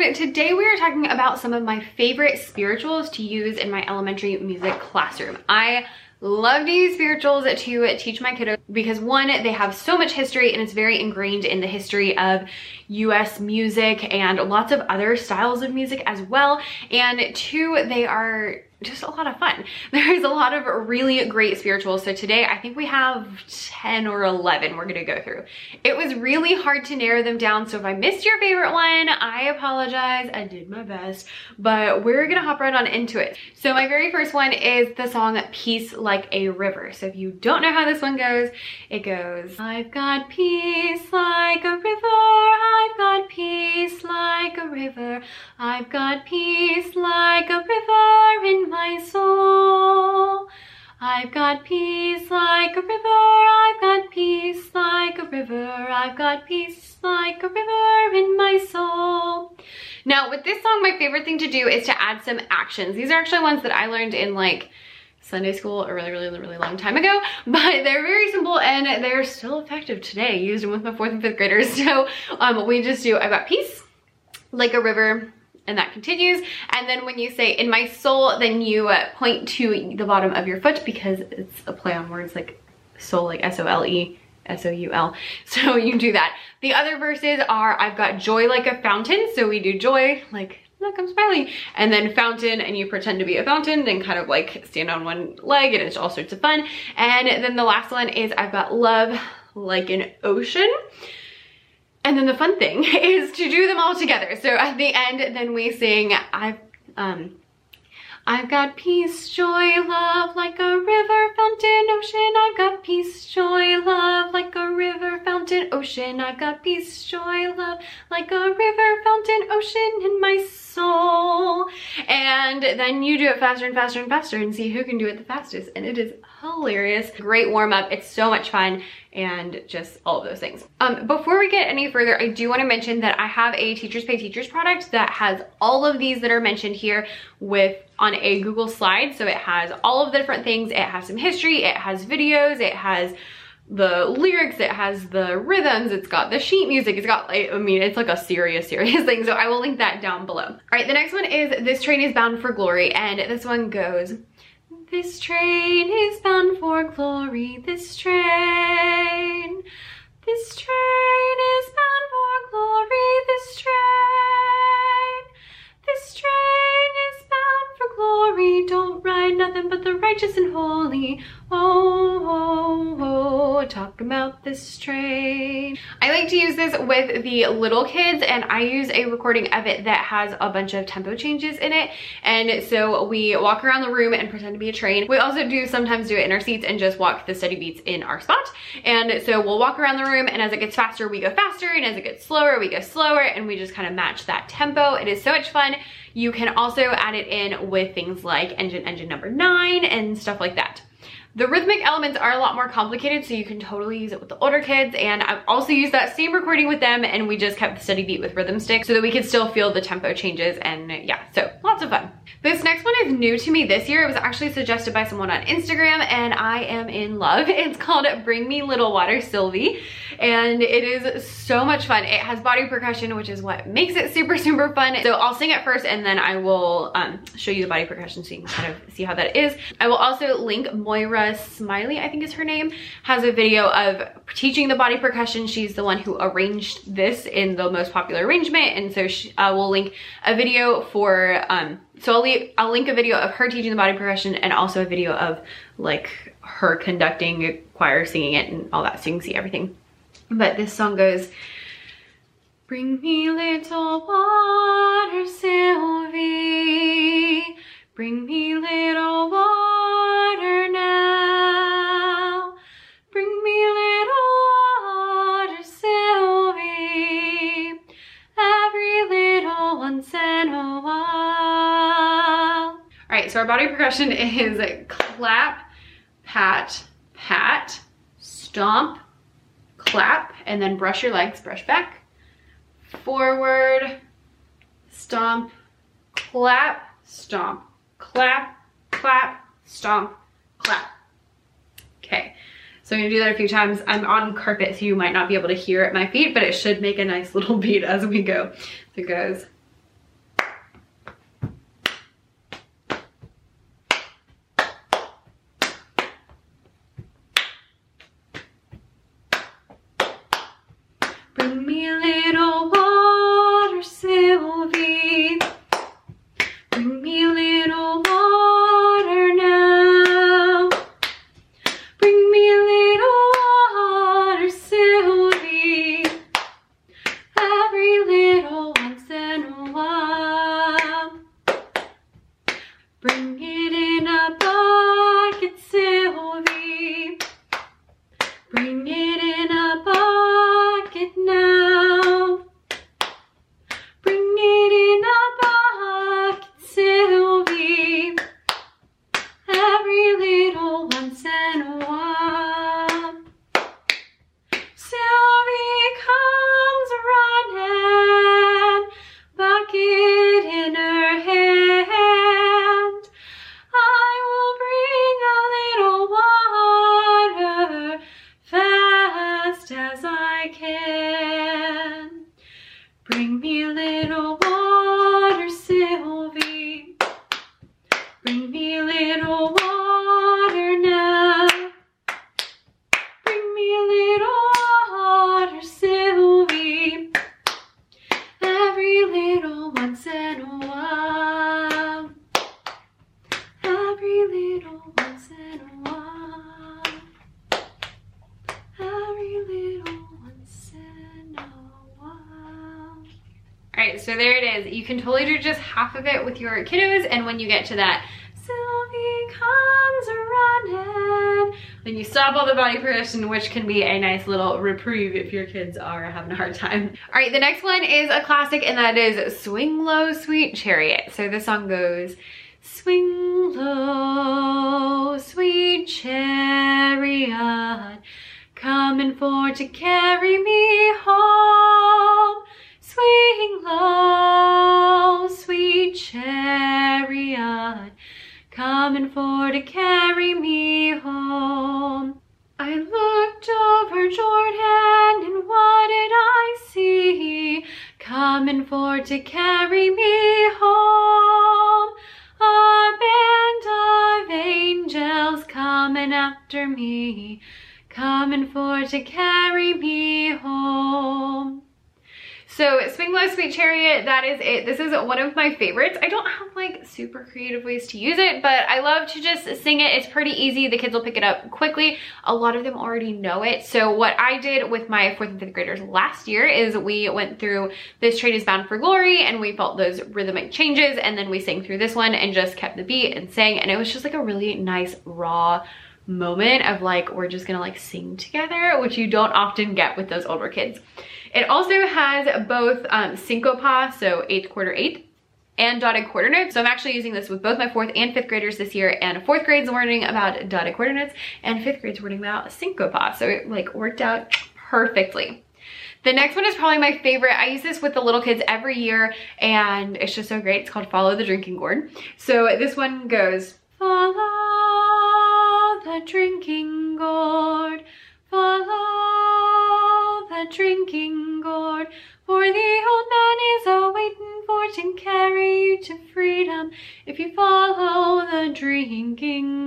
today we are talking about some of my favorite spirituals to use in my elementary music classroom. I love to use spirituals to teach my kiddos because one, they have so much history and it's very ingrained in the history of US music and lots of other styles of music as well. And two, they are just a lot of fun. There's a lot of really great spirituals. So today I think we have 10 or 11 we're gonna go through. It was really hard to narrow them down. So if I missed your favorite one, I apologize. I did my best, but we're gonna hop right on into it. So my very first one is the song Peace Like a River. So if you don't know how this one goes, it goes, I've got peace like a river. I've got peace like a river. I've got peace like a river in my soul. I've got peace like a river, I've got peace like a river, I've got peace like a river in my soul. Now with this song, my favorite thing to do is to add some actions. These are actually ones that I learned in like Sunday school a really, really, really long time ago, but they're very simple and they're still effective today. Used them with my fourth and fifth graders. So um, we just do, I've got peace like a river, and that continues. And then when you say in my soul, then you uh, point to the bottom of your foot because it's a play on words like soul, like S-O-L-E, S-O-U-L. So you do that. The other verses are, I've got joy like a fountain. So we do joy, like, look, I'm smiling. And then fountain, and you pretend to be a fountain and kind of like stand on one leg and it's all sorts of fun. And then the last one is I've got love like an ocean. And then the fun thing is to do them all together. So at the end, then we sing, I've, um, I've got peace, joy, love, like a river, fountain, ocean. I've got peace, joy, love, like a river, fountain, ocean. I've got peace, joy, love, like a river, fountain, ocean in my soul. And then you do it faster and faster and faster and see who can do it the fastest. And it is hilarious. Great warm up. It's so much fun and just all of those things. Um, before we get any further, I do want to mention that I have a Teachers Pay Teachers product that has all of these that are mentioned here with on a Google slide. So it has all of the different things. It has some history, it has videos, it has the lyrics, it has the rhythms, it's got the sheet music, it's got like, I mean, it's like a serious, serious thing. So I will link that down below. All right, the next one is This Train is Bound for Glory. And this one goes, this train is bound for glory, this train. This train is bound for glory, this train. This train for glory, don't ride nothing but the righteous and holy. Oh, oh, oh, talk about this train. Like to use this with the little kids and I use a recording of it that has a bunch of tempo changes in it. And so we walk around the room and pretend to be a train. We also do sometimes do it in our seats and just walk the steady beats in our spot. And so we'll walk around the room and as it gets faster, we go faster. And as it gets slower, we go slower and we just kind of match that tempo. It is so much fun. You can also add it in with things like engine engine number nine and stuff like that. The rhythmic elements are a lot more complicated, so you can totally use it with the older kids. And I've also used that same recording with them and we just kept the steady beat with rhythm stick so that we could still feel the tempo changes. And yeah, so lots of fun. This next one is new to me this year. It was actually suggested by someone on Instagram and I am in love. It's called Bring Me Little Water Sylvie and it is so much fun. It has body percussion, which is what makes it super, super fun. So I'll sing it first and then I will um, show you the body percussion so you can kind of see how that is. I will also link Moira Smiley, I think is her name, has a video of teaching the body percussion. She's the one who arranged this in the most popular arrangement. And so she, I will link a video for, um, so I'll, leave, I'll link a video of her teaching the body percussion and also a video of like her conducting a choir, singing it and all that so you can see everything. But this song goes, Bring me little water, Sylvie. Bring me little water so our body percussion is clap, pat, pat, stomp, clap, and then brush your legs, brush back, forward, stomp, clap, stomp, clap, clap, stomp, clap. Okay, so I'm gonna do that a few times. I'm on carpet, so you might not be able to hear at my feet, but it should make a nice little beat as we go. So it goes, me a little more. So there it is. You can totally do just half of it with your kiddos, and when you get to that, Sylvie comes running, then you stop all the body position, which can be a nice little reprieve if your kids are having a hard time. Alright, the next one is a classic, and that is Swing Low, Sweet Chariot. So the song goes, Swing low, sweet chariot, coming for to carry me home. Swing low, sweet chariot, coming for to carry me home. I looked over Jordan and what did I see? Coming for to carry me home. A band of angels coming after me, coming for to carry me home. So Swing Low Sweet Chariot, that is it. This is one of my favorites. I don't have like super creative ways to use it, but I love to just sing it. It's pretty easy. The kids will pick it up quickly. A lot of them already know it. So what I did with my fourth and fifth graders last year is we went through This Train is Bound for Glory and we felt those rhythmic changes and then we sang through this one and just kept the beat and sang and it was just like a really nice raw moment of like we're just gonna like sing together which you don't often get with those older kids it also has both um syncopa so eighth quarter eighth and dotted quarter notes so i'm actually using this with both my fourth and fifth graders this year and fourth grade's learning about dotted quarter notes and fifth grade's learning about syncopa so it like worked out perfectly the next one is probably my favorite. I use this with the little kids every year and it's just so great. It's called Follow the Drinking Gourd. So this one goes, Follow the drinking gourd, follow the drinking gourd, for the old man is a-waiting for to carry you to freedom if you follow the drinking.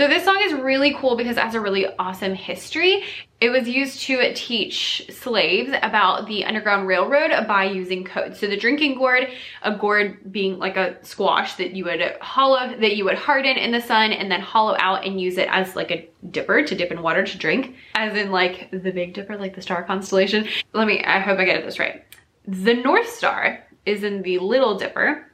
So this song is really cool because it has a really awesome history. It was used to teach slaves about the Underground Railroad by using code. So the drinking gourd, a gourd being like a squash that you would hollow, that you would harden in the sun and then hollow out and use it as like a dipper to dip in water to drink. As in like the Big Dipper, like the star constellation. Let me, I hope I get this right. The North Star is in the Little Dipper,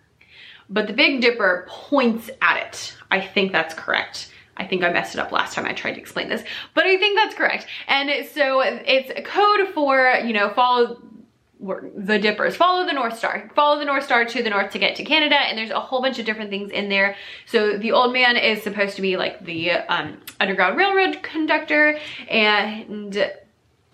but the Big Dipper points at it. I think that's correct. I think I messed it up last time I tried to explain this, but I think that's correct. And so it's a code for, you know, follow the dippers, follow the North Star, follow the North Star to the north to get to Canada. And there's a whole bunch of different things in there. So the old man is supposed to be like the um, Underground Railroad conductor and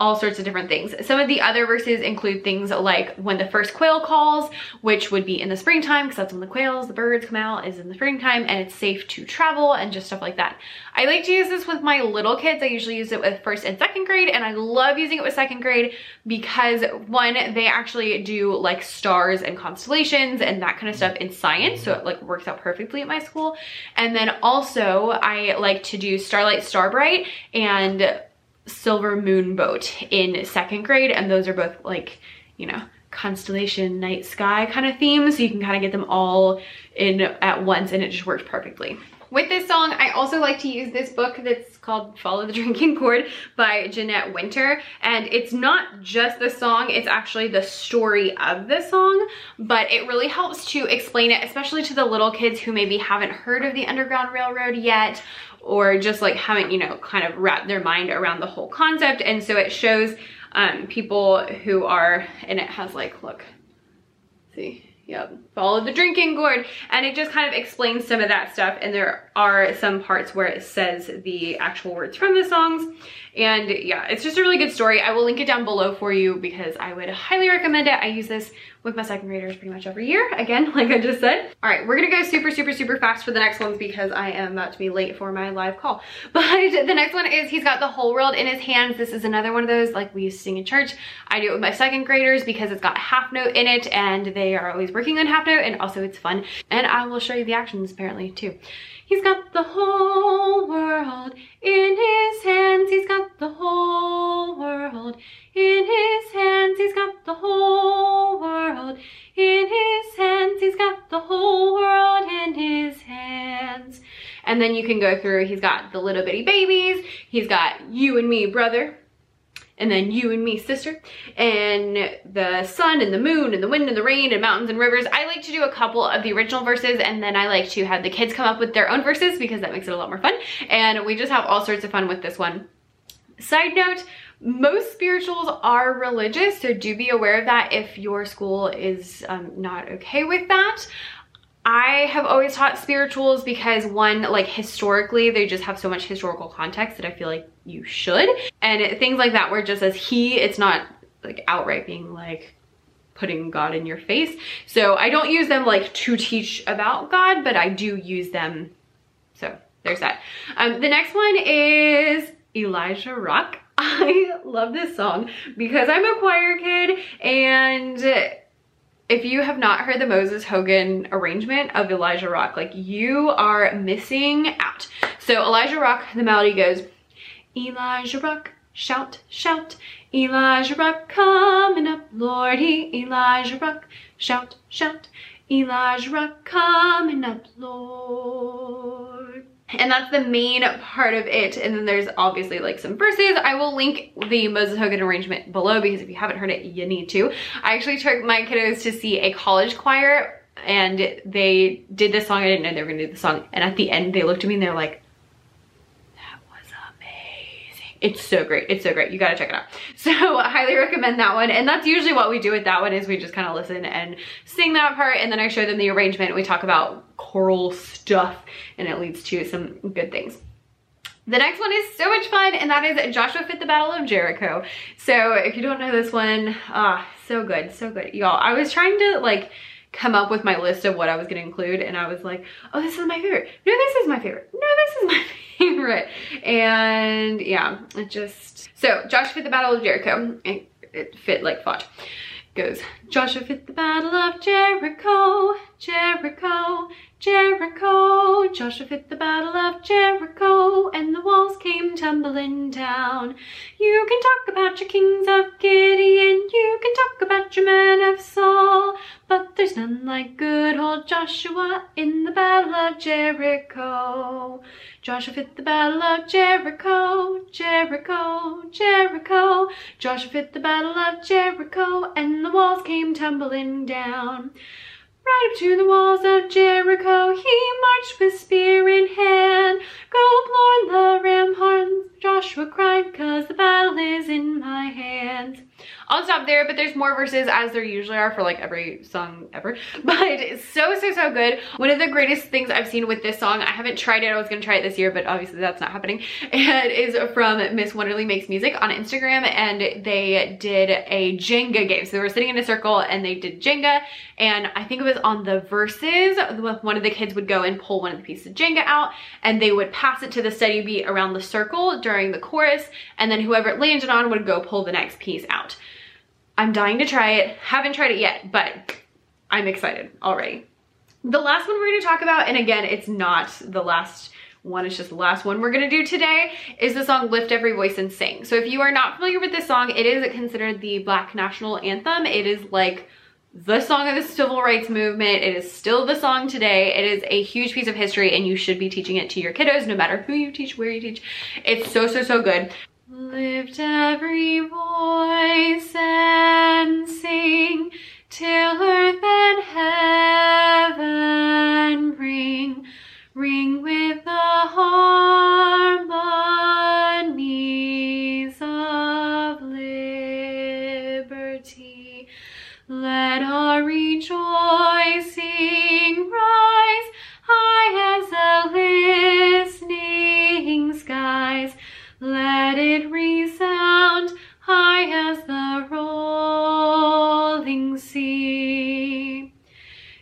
all sorts of different things. Some of the other verses include things like when the first quail calls, which would be in the springtime because that's when the quails, the birds come out is in the springtime and it's safe to travel and just stuff like that. I like to use this with my little kids. I usually use it with first and second grade and I love using it with second grade because one, they actually do like stars and constellations and that kind of stuff in science. So it like works out perfectly at my school. And then also I like to do Starlight Starbright and Silver Moon Boat in second grade. And those are both like, you know, constellation, night sky kind of themes. So you can kind of get them all in at once and it just works perfectly. With this song, I also like to use this book that's called Follow the Drinking Gourd by Jeanette Winter. And it's not just the song, it's actually the story of the song, but it really helps to explain it, especially to the little kids who maybe haven't heard of the Underground Railroad yet or just like haven't, you know, kind of wrapped their mind around the whole concept. And so it shows um, people who are, and it has like, look, see, Yep, follow the drinking gourd. And it just kind of explains some of that stuff. And there are some parts where it says the actual words from the songs. And yeah, it's just a really good story. I will link it down below for you because I would highly recommend it. I use this with my second graders pretty much every year. Again, like I just said. All right, we're gonna go super, super, super fast for the next ones because I am about to be late for my live call. But the next one is he's got the whole world in his hands. This is another one of those like we used to sing in church. I do it with my second graders because it's got half note in it and they are always working on half note and also it's fun. And I will show you the actions apparently too. He's got the whole world in his hands. He's got the whole world in his hands. He's got the whole world in his hands. He's got the whole world in his hands. And then you can go through, he's got the little bitty babies. He's got you and me, brother and then you and me sister and the sun and the moon and the wind and the rain and mountains and rivers. I like to do a couple of the original verses and then i like to have the kids come up with their own verses because that makes it a lot more fun. And we just have all sorts of fun with this one. Side note most spirituals are religious so do be aware of that if your school is um, not okay with that I have always taught spirituals because one, like historically, they just have so much historical context that I feel like you should. And things like that where just says he, it's not like outright being like putting God in your face. So I don't use them like to teach about God, but I do use them. So there's that. Um, the next one is Elijah Rock. I love this song because I'm a choir kid and if you have not heard the Moses Hogan arrangement of Elijah Rock, like you are missing out. So Elijah Rock, the melody goes, Elijah Rock, shout, shout, Elijah Rock coming up, Lordy, Elijah Rock, shout, shout, Elijah Rock coming up, Lord. And that's the main part of it. And then there's obviously like some verses. I will link the Moses Hogan arrangement below because if you haven't heard it, you need to. I actually took my kiddos to see a college choir and they did this song. I didn't know they were gonna do the song. And at the end, they looked at me and they're like, it's so great. It's so great. You gotta check it out. So I highly recommend that one. And that's usually what we do with that one is we just kind of listen and sing that part and then I show them the arrangement. We talk about choral stuff and it leads to some good things. The next one is so much fun and that is Joshua Fit the Battle of Jericho. So if you don't know this one, ah, so good, so good. Y'all, I was trying to like come up with my list of what I was gonna include and I was like, oh, this is my favorite. No, this is my favorite. No, this is my favorite. And yeah, it just, so Joshua fit the Battle of Jericho. It, it fit like fought. Goes, Joshua fit the Battle of Jericho, Jericho, Jericho, Joshua fit the battle of Jericho, and the walls came tumbling down. You can talk about your kings of Gideon, you can talk about your men of Saul, but there's none like good old Joshua in the battle of Jericho. Joshua fit the battle of Jericho, Jericho, Jericho. Joshua fit the battle of Jericho, and the walls came tumbling down. Right up to the walls of Jericho he marched with spear in hand. Go, Lord, the ramparts, Joshua cried, cause the battle is in my hands. I'll stop there, but there's more verses as there usually are for like every song ever. But so, so, so good. One of the greatest things I've seen with this song, I haven't tried it, I was gonna try it this year, but obviously that's not happening, and is from Miss Wonderly Makes Music on Instagram, and they did a Jenga game. So they were sitting in a circle and they did Jenga, and I think it was on the verses, one of the kids would go and pull one of the pieces of Jenga out, and they would pass it to the steady beat around the circle during the chorus, and then whoever it landed on would go pull the next piece out. I'm dying to try it. Haven't tried it yet, but I'm excited already. The last one we're gonna talk about, and again, it's not the last one, it's just the last one we're gonna do today, is the song Lift Every Voice and Sing. So if you are not familiar with this song, it is considered the Black National Anthem. It is like the song of the civil rights movement. It is still the song today. It is a huge piece of history and you should be teaching it to your kiddos no matter who you teach, where you teach. It's so, so, so good. Lift every voice and sing till earth and heaven ring, ring with the harmonies of liberty. Let our rejoicing rise high as the listening skies. Let it resound high as the rolling sea.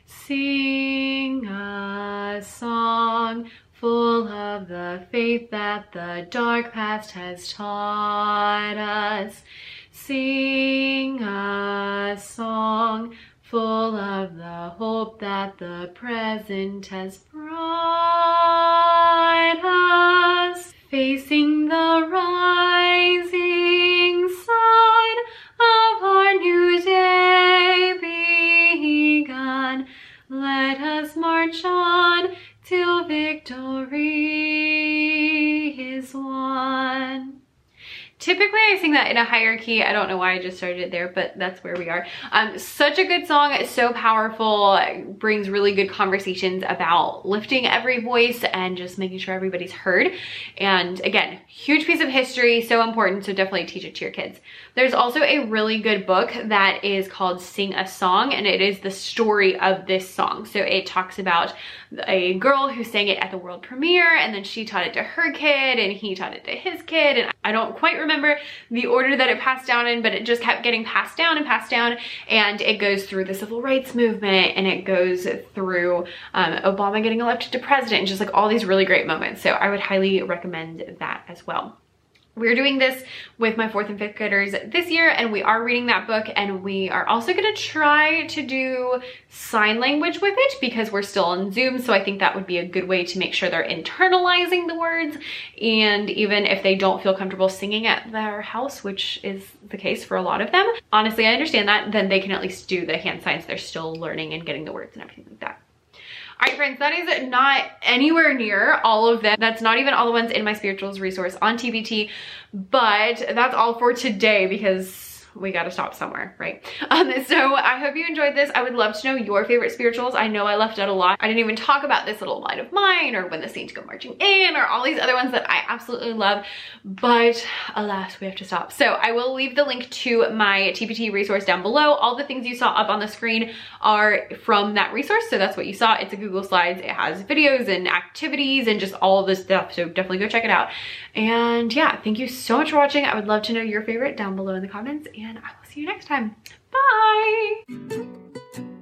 Sing a song full of the faith that the dark past has taught us. Sing a song full of the hope that the present has brought us. Facing the rising sun of our in a key. I don't know why I just started it there, but that's where we are. Um, such a good song, so powerful, brings really good conversations about lifting every voice and just making sure everybody's heard. And again, huge piece of history, so important, so definitely teach it to your kids. There's also a really good book that is called Sing a Song, and it is the story of this song. So it talks about a girl who sang it at the world premiere, and then she taught it to her kid, and he taught it to his kid, and I don't quite remember the order that it passed down in, but it just kept getting passed down and passed down. And it goes through the civil rights movement and it goes through um, Obama getting elected to president and just like all these really great moments. So I would highly recommend that as well. We're doing this with my fourth and fifth graders this year and we are reading that book and we are also gonna try to do sign language with it because we're still on Zoom. So I think that would be a good way to make sure they're internalizing the words. And even if they don't feel comfortable singing at their house, which is the case for a lot of them, honestly, I understand that, then they can at least do the hand signs. They're still learning and getting the words and everything like that. All right, friends, that is not anywhere near all of them. That's not even all the ones in my spirituals resource on TPT, but that's all for today because we got to stop somewhere, right? Um, so I hope you enjoyed this. I would love to know your favorite spirituals. I know I left out a lot. I didn't even talk about this little light of mine or when the saints go marching in or all these other ones that I absolutely love, but alas, we have to stop. So I will leave the link to my TPT resource down below. All the things you saw up on the screen are from that resource. So that's what you saw. It's a Google Slides. It has videos and activities and just all of this stuff. So definitely go check it out. And yeah, thank you so much for watching. I would love to know your favorite down below in the comments and I will see you next time. Bye!